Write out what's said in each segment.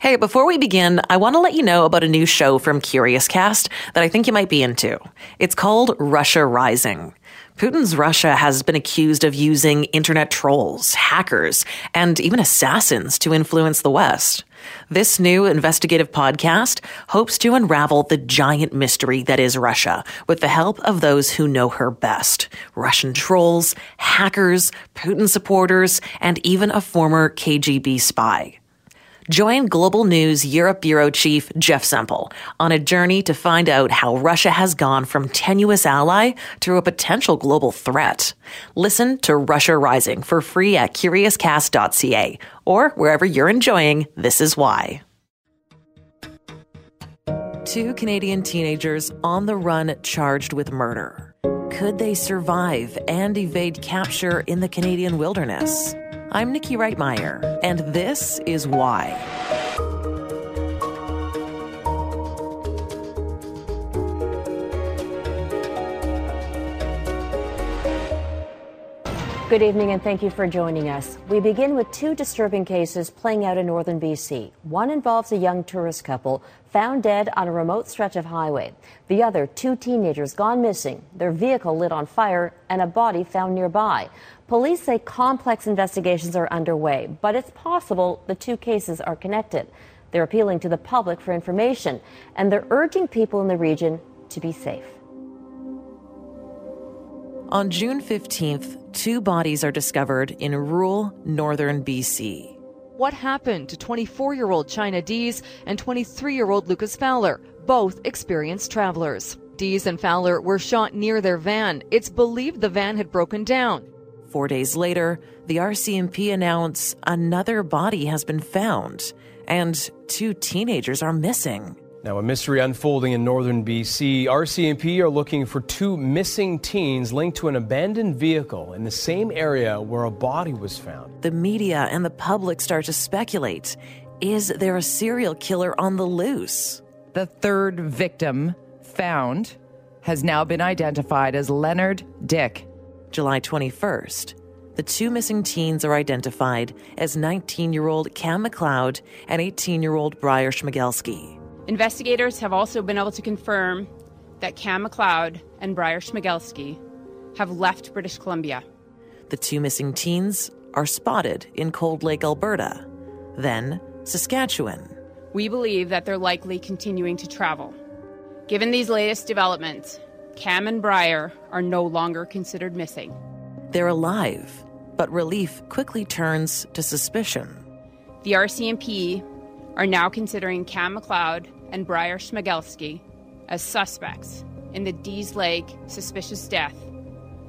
Hey, before we begin, I want to let you know about a new show from Curious Cast that I think you might be into. It's called Russia Rising. Putin's Russia has been accused of using internet trolls, hackers, and even assassins to influence the West. This new investigative podcast hopes to unravel the giant mystery that is Russia with the help of those who know her best Russian trolls, hackers, Putin supporters, and even a former KGB spy. Join Global News Europe Bureau Chief Jeff Semple on a journey to find out how Russia has gone from tenuous ally to a potential global threat. Listen to Russia Rising for free at curiouscast.ca or wherever you're enjoying This Is Why. Two Canadian teenagers on the run charged with murder. Could they survive and evade capture in the Canadian wilderness? I'm Niki Reitmayer, and this is why. Good evening and thank you for joining us. We begin with two disturbing cases playing out in northern BC. One involves a young tourist couple found dead on a remote stretch of highway. The other, two teenagers gone missing, their vehicle lit on fire, and a body found nearby. Police say complex investigations are underway, but it's possible the two cases are connected. They're appealing to the public for information, and they're urging people in the region to be safe. On June 15th, two bodies are discovered in rural northern BC. What happened to 24 year old Chynna Deese and 23 year old Lucas Fowler, both experienced travelers? Deese and Fowler were shot near their van. It's believed the van had broken down. Four days later, the RCMP announced another body has been found and two teenagers are missing. Now, a mystery unfolding in northern BC. RCMP are looking for two missing teens linked to an abandoned vehicle in the same area where a body was found. The media and the public start to speculate is there a serial killer on the loose? The third victim found has now been identified as Leonard Dick. July 21st. The two missing teens are identified as 19 year old Kam McLeod and 18 year old Bryer Schmegelsky. Investigators have also been able to confirm that Kam McLeod and Bryer Schmegelsky have left British Columbia. The two missing teens are spotted in Cold Lake, Alberta, then Saskatchewan. We believe that they're likely continuing to travel. Given these latest developments, Kam and Bryer are no longer considered missing. They're alive, but relief quickly turns to suspicion. The RCMP are now considering Kam McLeod and Bryer Schmegelsky as suspects in the Dease Lake suspicious death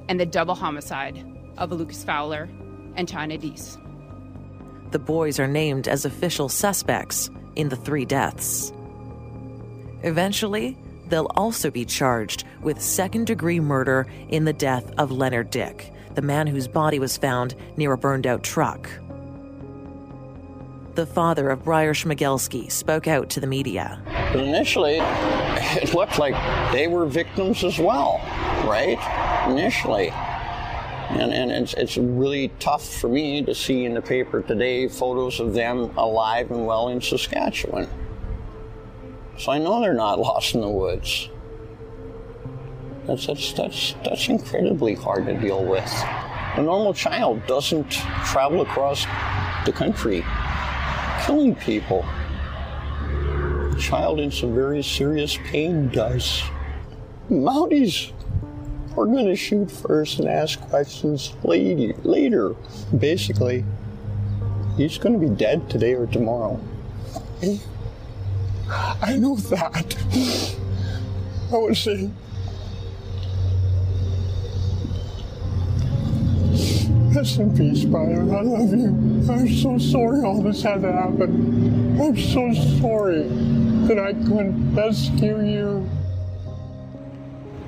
and the double homicide of Lucas Fowler and Chynna Deese. The boys are named as official suspects in the three deaths. Eventually, they'll also be charged with second degree murder in the death of Leonard Dick, the man whose body was found near a burned out truck. The father of Bryer Schmegelsky spoke out to the media. Initially, it looked like they were victims as well, right? Initially. And, and it's, it's really tough for me to see in the paper today photos of them alive and well in Saskatchewan. So I know they're not lost in the woods. That's, that's, that's, that's incredibly hard to deal with. A normal child doesn't travel across the country killing people. A child in some very serious pain does. Mounties are going to shoot first and ask questions later. Basically, he's going to be dead today or tomorrow. I know that. I was saying. Rest in peace, Brian. I love you. I'm so sorry all this had to happen. I'm so sorry that I couldn't rescue you.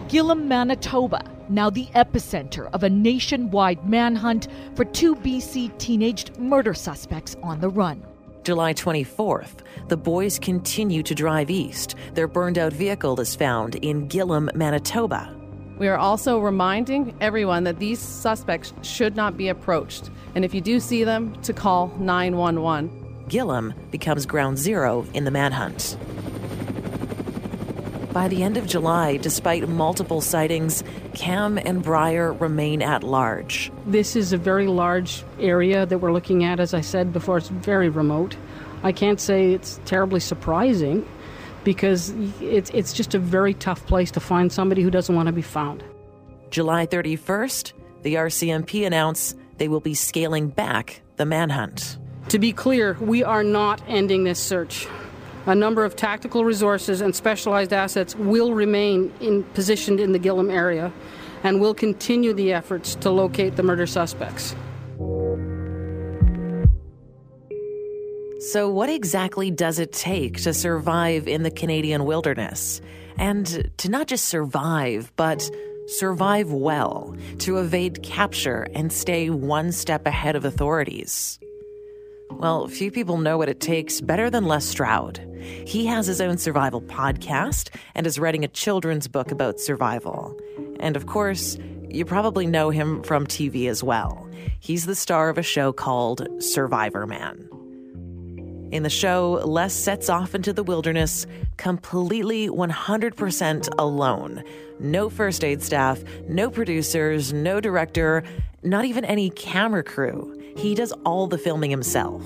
Gillam, Manitoba, now the epicenter of a nationwide manhunt for two BC teenaged murder suspects on the run. July 24th, the boys continue to drive east. Their burned out vehicle is found in Gillam, Manitoba. We are also reminding everyone that these suspects should not be approached, and if you do see them, to call 911. Gillam becomes ground zero in the manhunt. By the end of July, despite multiple sightings, Kam and Bryer remain at large. This is a very large area that we're looking at. As I said before, it's very remote. I can't say it's terribly surprising because it's, it's just a very tough place to find somebody who doesn't want to be found. July 31st, the RCMP announced they will be scaling back the manhunt. To be clear, we are not ending this search a number of tactical resources and specialized assets will remain in, positioned in the Gillam area and will continue the efforts to locate the murder suspects. So, what exactly does it take to survive in the Canadian wilderness? And to not just survive, but survive well, to evade capture and stay one step ahead of authorities? Well, few people know what it takes better than Les Stroud. He has his own survival podcast and is writing a children's book about survival. And of course, you probably know him from TV as well. He's the star of a show called Survivorman. In the show, Les sets off into the wilderness completely 100% alone. No first aid staff, no producers, no director, not even any camera crew. He does all the filming himself.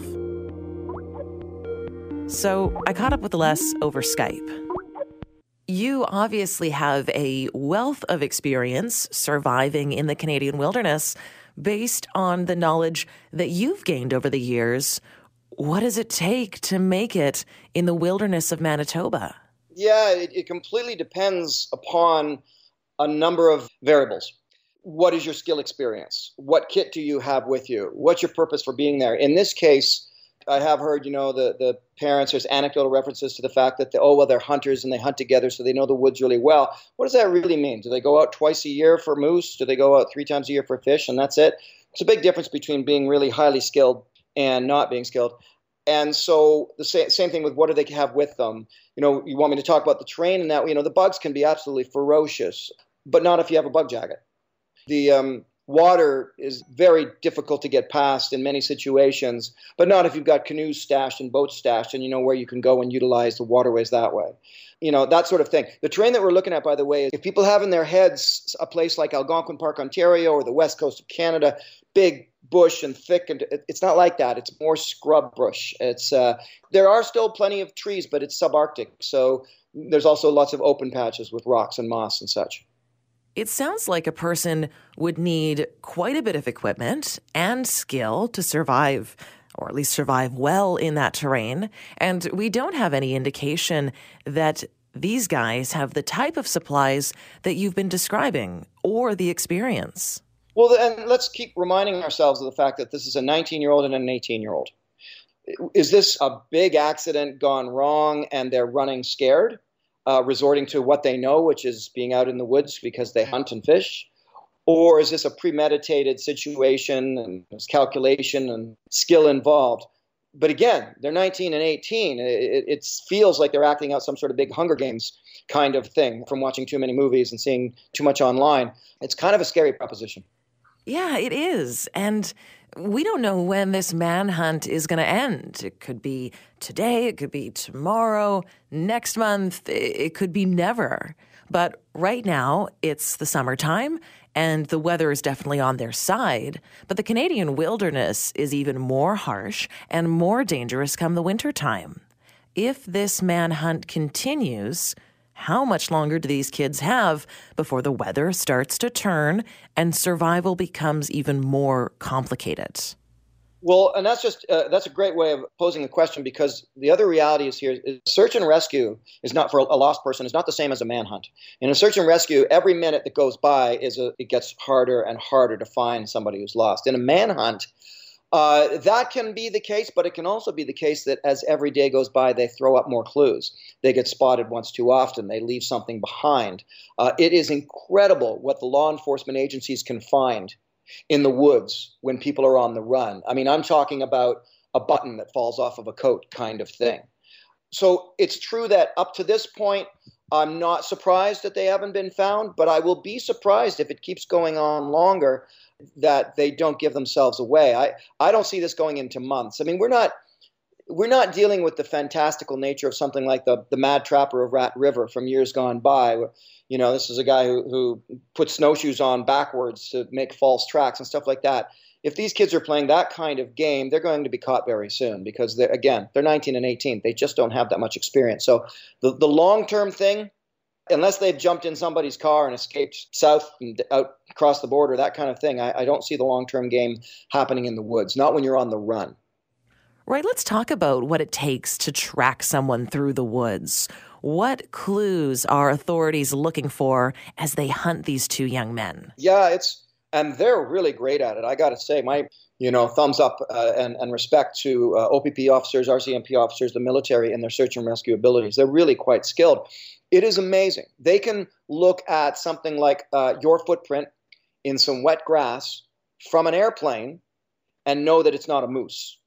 So I caught up with Les over Skype. You obviously have a wealth of experience surviving in the Canadian wilderness based on the knowledge that you've gained over the years. What does it take to make it in the wilderness of Manitoba? Yeah, it, it completely depends upon a number of variables what is your skill experience? What kit do you have with you? What's your purpose for being there? In this case, I have heard, you know, the, the parents, there's anecdotal references to the fact that, they, oh, well, they're hunters and they hunt together, so they know the woods really well. What does that really mean? Do they go out twice a year for moose? Do they go out three times a year for fish and that's it? It's a big difference between being really highly skilled and not being skilled. And so the same, same thing with what do they have with them? You know, you want me to talk about the terrain and that, you know, the bugs can be absolutely ferocious, but not if you have a bug jacket the um, water is very difficult to get past in many situations, but not if you've got canoes stashed and boats stashed and you know where you can go and utilize the waterways that way. You know, that sort of thing. The terrain that we're looking at, by the way, if people have in their heads a place like Algonquin Park, Ontario, or the west coast of Canada, big bush and thick, and it's not like that. It's more scrub brush It's uh, there are still plenty of trees, but it's subarctic, so there's also lots of open patches with rocks and moss and such. It sounds like a person would need quite a bit of equipment and skill to survive, or at least survive well in that terrain. And we don't have any indication that these guys have the type of supplies that you've been describing or the experience. Well, then let's keep reminding ourselves of the fact that this is a 19 year old and an 18 year old. Is this a big accident gone wrong and they're running scared? uh, resorting to what they know, which is being out in the woods because they hunt and fish? Or is this a premeditated situation and there's calculation and skill involved? But again, they're 19 and 18. It, it feels like they're acting out some sort of big Hunger Games kind of thing from watching too many movies and seeing too much online. It's kind of a scary proposition. Yeah, it is. And we don't know when this manhunt is going to end. It could be today, it could be tomorrow, next month, it could be never. But right now, it's the summertime and the weather is definitely on their side. But the Canadian wilderness is even more harsh and more dangerous come the wintertime. If this manhunt continues, how much longer do these kids have before the weather starts to turn and survival becomes even more complicated? Well, and that's just uh, that's a great way of posing the question because the other reality is here: is search and rescue is not for a lost person is not the same as a manhunt. In a search and rescue, every minute that goes by is a, it gets harder and harder to find somebody who's lost. In a manhunt, uh, that can be the case, but it can also be the case that as every day goes by, they throw up more clues. They get spotted once too often. They leave something behind. Uh, it is incredible what the law enforcement agencies can find in the woods when people are on the run. I mean, I'm talking about a button that falls off of a coat kind of thing. So it's true that up to this point, I'm not surprised that they haven't been found, but I will be surprised if it keeps going on longer that they don't give themselves away. I, I don't see this going into months. I mean, we're not we're not dealing with the fantastical nature of something like the, the Mad Trapper of Rat River from years gone by. You know, this is a guy who, who put snowshoes on backwards to make false tracks and stuff like that. If these kids are playing that kind of game, they're going to be caught very soon because, they're, again, they're 19 and 18. They just don't have that much experience. So the, the long term thing, unless they've jumped in somebody's car and escaped south and out across the border, that kind of thing, I, I don't see the long term game happening in the woods, not when you're on the run. Right, let's talk about what it takes to track someone through the woods. What clues are authorities looking for as they hunt these two young men? Yeah, it's and they're really great at it. I got to say, my you know thumbs up uh, and, and respect to uh, OPP officers, RCMP officers, the military, and their search and rescue abilities. They're really quite skilled. It is amazing. They can look at something like uh, your footprint in some wet grass from an airplane and know that it's not a moose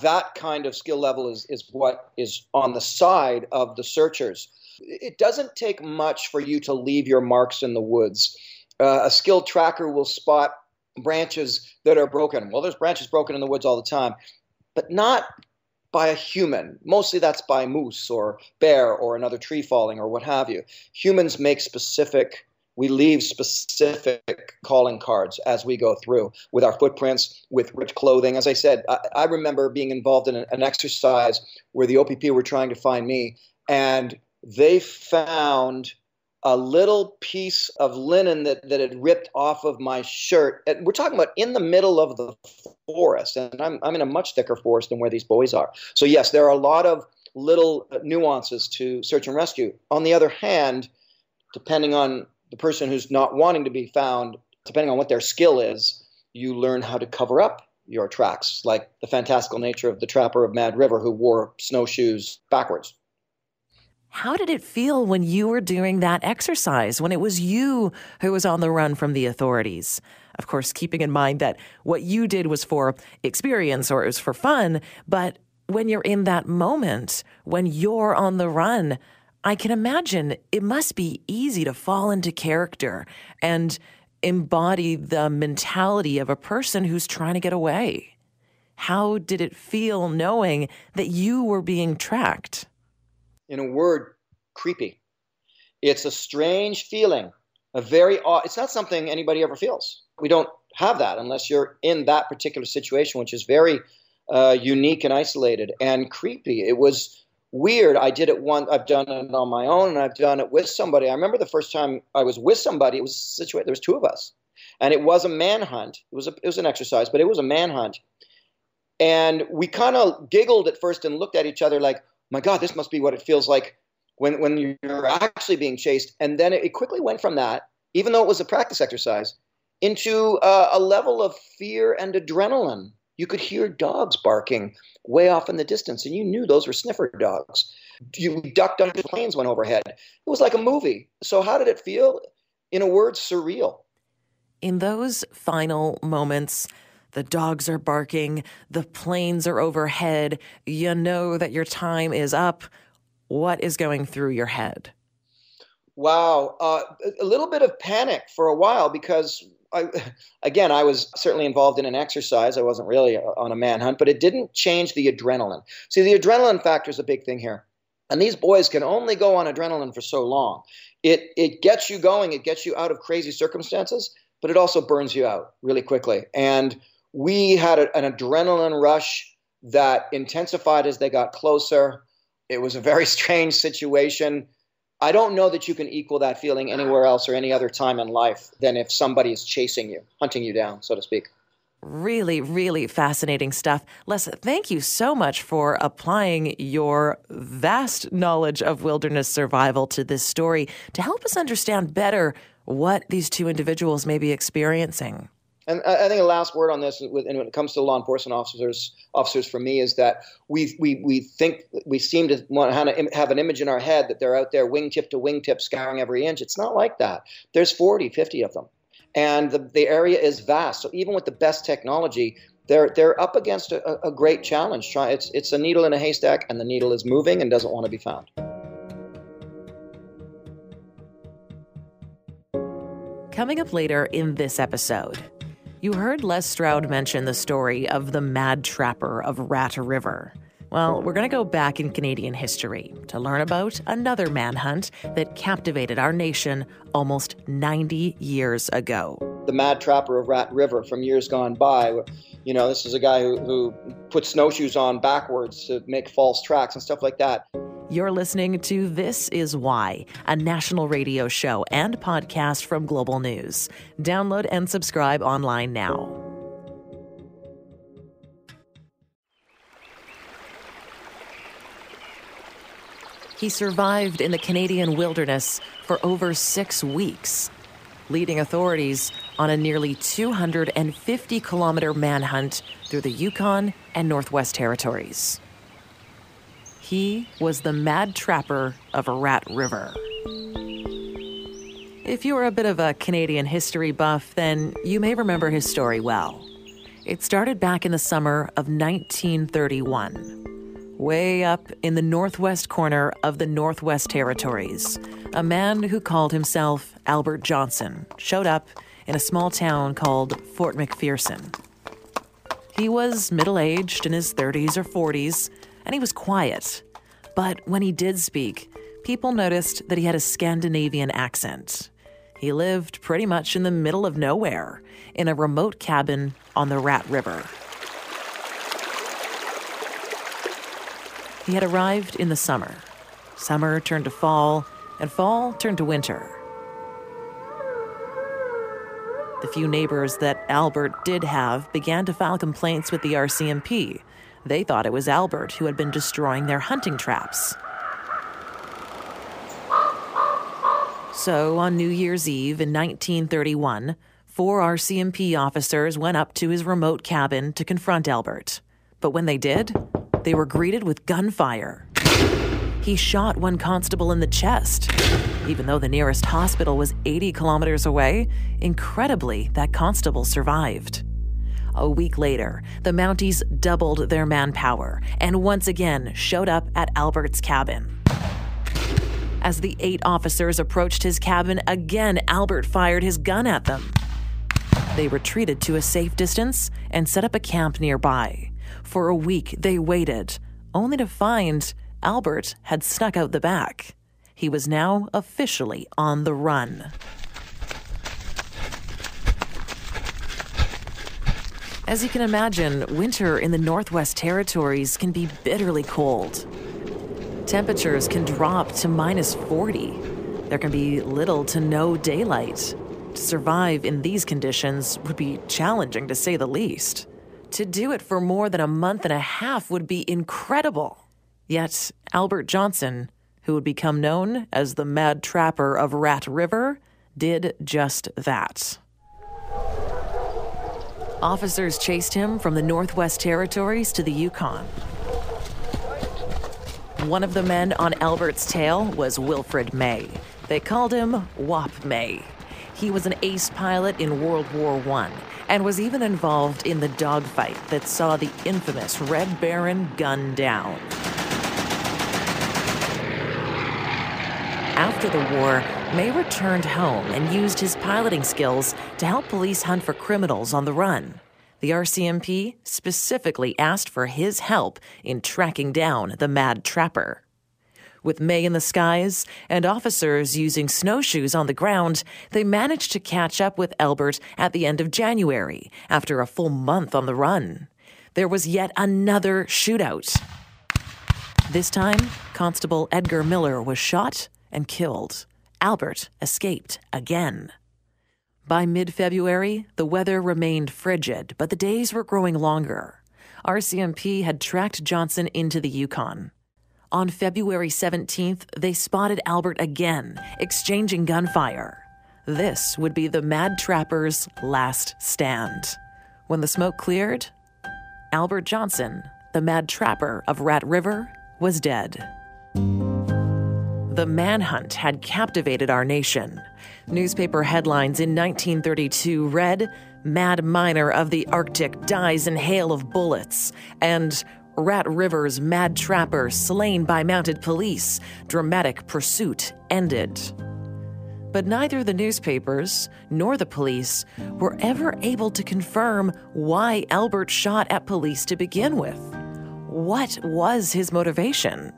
that kind of skill level is, is what is on the side of the searchers. It doesn't take much for you to leave your marks in the woods. Uh, a skilled tracker will spot branches that are broken. Well, there's branches broken in the woods all the time, but not by a human. Mostly that's by moose or bear or another tree falling or what have you. Humans make specific we leave specific calling cards as we go through with our footprints, with rich clothing. As I said, I, I remember being involved in an exercise where the OPP were trying to find me, and they found a little piece of linen that, that had ripped off of my shirt. And we're talking about in the middle of the forest, and I'm, I'm in a much thicker forest than where these boys are. So, yes, there are a lot of little uh, nuances to search and rescue. On the other hand, depending on the person who's not wanting to be found, depending on what their skill is, you learn how to cover up your tracks, like the fantastical nature of the trapper of Mad River who wore snowshoes backwards. How did it feel when you were doing that exercise, when it was you who was on the run from the authorities? Of course, keeping in mind that what you did was for experience or it was for fun, but when you're in that moment, when you're on the run, I can imagine it must be easy to fall into character and embody the mentality of a person who's trying to get away. How did it feel knowing that you were being tracked? In a word, creepy. It's a strange feeling, a very odd, it's not something anybody ever feels. We don't have that unless you're in that particular situation, which is very uh, unique and isolated and creepy. It was weird. I did it once. I've done it on my own, and I've done it with somebody. I remember the first time I was with somebody. It was situated. There was two of us, and it was a manhunt. It was a, it was an exercise, but it was a manhunt. And we kind of giggled at first and looked at each other like, "My God, this must be what it feels like when when you're actually being chased." And then it, quickly went from that, even though it was a practice exercise, into uh, a level of fear and adrenaline. You could hear dogs barking way off in the distance, and you knew those were sniffer dogs. You ducked under planes went overhead. It was like a movie. So, how did it feel? In a word, surreal. In those final moments, the dogs are barking, the planes are overhead, you know that your time is up. What is going through your head? Wow, uh, a little bit of panic for a while because I, again, I was certainly involved in an exercise. I wasn't really on a manhunt, but it didn't change the adrenaline. See, the adrenaline factor is a big thing here. And these boys can only go on adrenaline for so long. It, it gets you going, it gets you out of crazy circumstances, but it also burns you out really quickly. And we had a, an adrenaline rush that intensified as they got closer. It was a very strange situation. I don't know that you can equal that feeling anywhere else or any other time in life than if somebody is chasing you, hunting you down, so to speak. Really, really fascinating stuff. Les, thank you so much for applying your vast knowledge of wilderness survival to this story to help us understand better what these two individuals may be experiencing. And I think the last word on this, and when it comes to law enforcement officers, officers for me, is that we we we think we seem to want to have an image in our head that they're out there wingtip to wingtip, scouring every inch. It's not like that. There's 40, 50 of them, and the the area is vast. So even with the best technology, they're they're up against a, a great challenge. Try it's it's a needle in a haystack, and the needle is moving and doesn't want to be found. Coming up later in this episode. You heard Les Stroud mention the story of the mad trapper of Rat River. Well, we're going to go back in Canadian history to learn about another manhunt that captivated our nation almost 90 years ago. The Mad Trapper of Rat River from years gone by. You know, this is a guy who, who put snowshoes on backwards to make false tracks and stuff like that. You're listening to This Is Why, a national radio show and podcast from Global News. Download and subscribe online now. He survived in the Canadian wilderness for over six weeks, leading authorities on a nearly 250 kilometer manhunt through the Yukon and Northwest Territories. He was the mad trapper of Rat River. If you are a bit of a Canadian history buff, then you may remember his story well. It started back in the summer of 1931 way up in the northwest corner of the Northwest Territories, a man who called himself Albert Johnson showed up in a small town called Fort McPherson. He was middle aged in his 30s or 40s, and he was quiet. But when he did speak, people noticed that he had a Scandinavian accent. He lived pretty much in the middle of nowhere, in a remote cabin on the Rat River. He had arrived in the summer. Summer turned to fall, and fall turned to winter. The few neighbors that Albert did have began to file complaints with the RCMP. They thought it was Albert who had been destroying their hunting traps. So, on New Year's Eve in 1931, four RCMP officers went up to his remote cabin to confront Albert. But when they did, they were greeted with gunfire. He shot one constable in the chest. Even though the nearest hospital was 80 kilometers away, incredibly, that constable survived. A week later, the Mounties doubled their manpower and once again showed up at Albert's cabin. As the eight officers approached his cabin, again Albert fired his gun at them. They retreated to a safe distance and set up a camp nearby. For a week, they waited, only to find Albert had snuck out the back. He was now officially on the run. As you can imagine, winter in the Northwest Territories can be bitterly cold. Temperatures can drop to minus 40. There can be little to no daylight. To survive in these conditions would be challenging to say the least. To do it for more than a month and a half would be incredible. Yet, Albert Johnson, who would become known as the Mad Trapper of Rat River, did just that. Officers chased him from the Northwest Territories to the Yukon. One of the men on Albert's tail was Wilfred May. They called him Wop May. He was an ace pilot in World War I and was even involved in the dogfight that saw the infamous Red Baron gunned down. After the war, May returned home and used his piloting skills to help police hunt for criminals on the run. The RCMP specifically asked for his help in tracking down the mad trapper. With May in the skies and officers using snowshoes on the ground, they managed to catch up with Albert at the end of January after a full month on the run. There was yet another shootout. This time, Constable Edgar Millen was shot and killed. Albert escaped again. By mid February, the weather remained frigid, but the days were growing longer. RCMP had tracked Johnson into the Yukon. On February 17th, they spotted Albert again, exchanging gunfire. This would be the Mad Trapper's last stand. When the smoke cleared, Albert Johnson, the Mad Trapper of Rat River, was dead. The manhunt had captivated our nation. Newspaper headlines in 1932 read Mad Miner of the Arctic dies in hail of bullets, and Rat River's mad trapper slain by mounted police. Dramatic pursuit ended. But neither the newspapers nor the police were ever able to confirm why Albert shot at police to begin with. What was his motivation?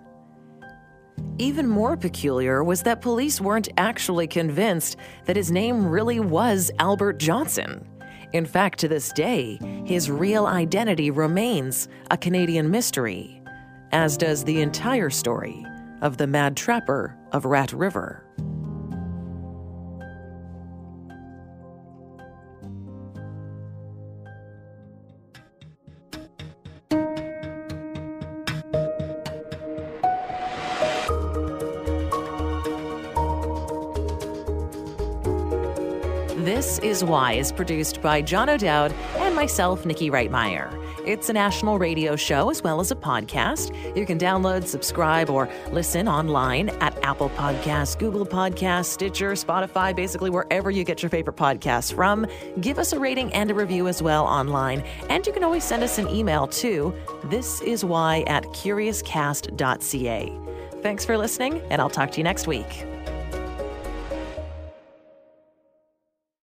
Even more peculiar was that police weren't actually convinced that his name really was Albert Johnson. In fact, to this day, his real identity remains a Canadian mystery, as does the entire story of the Mad Trapper of Rat River. This Is Why is produced by John O'Dowd and myself, Niki Reitmayer. It's a national radio show as well as a podcast. You can download, subscribe, or listen online at Apple Podcasts, Google Podcasts, Stitcher, Spotify, basically wherever you get your favorite podcasts from. Give us a rating and a review as well online. And you can always send us an email to thisiswhy at curiouscast.ca. Thanks for listening, and I'll talk to you next week.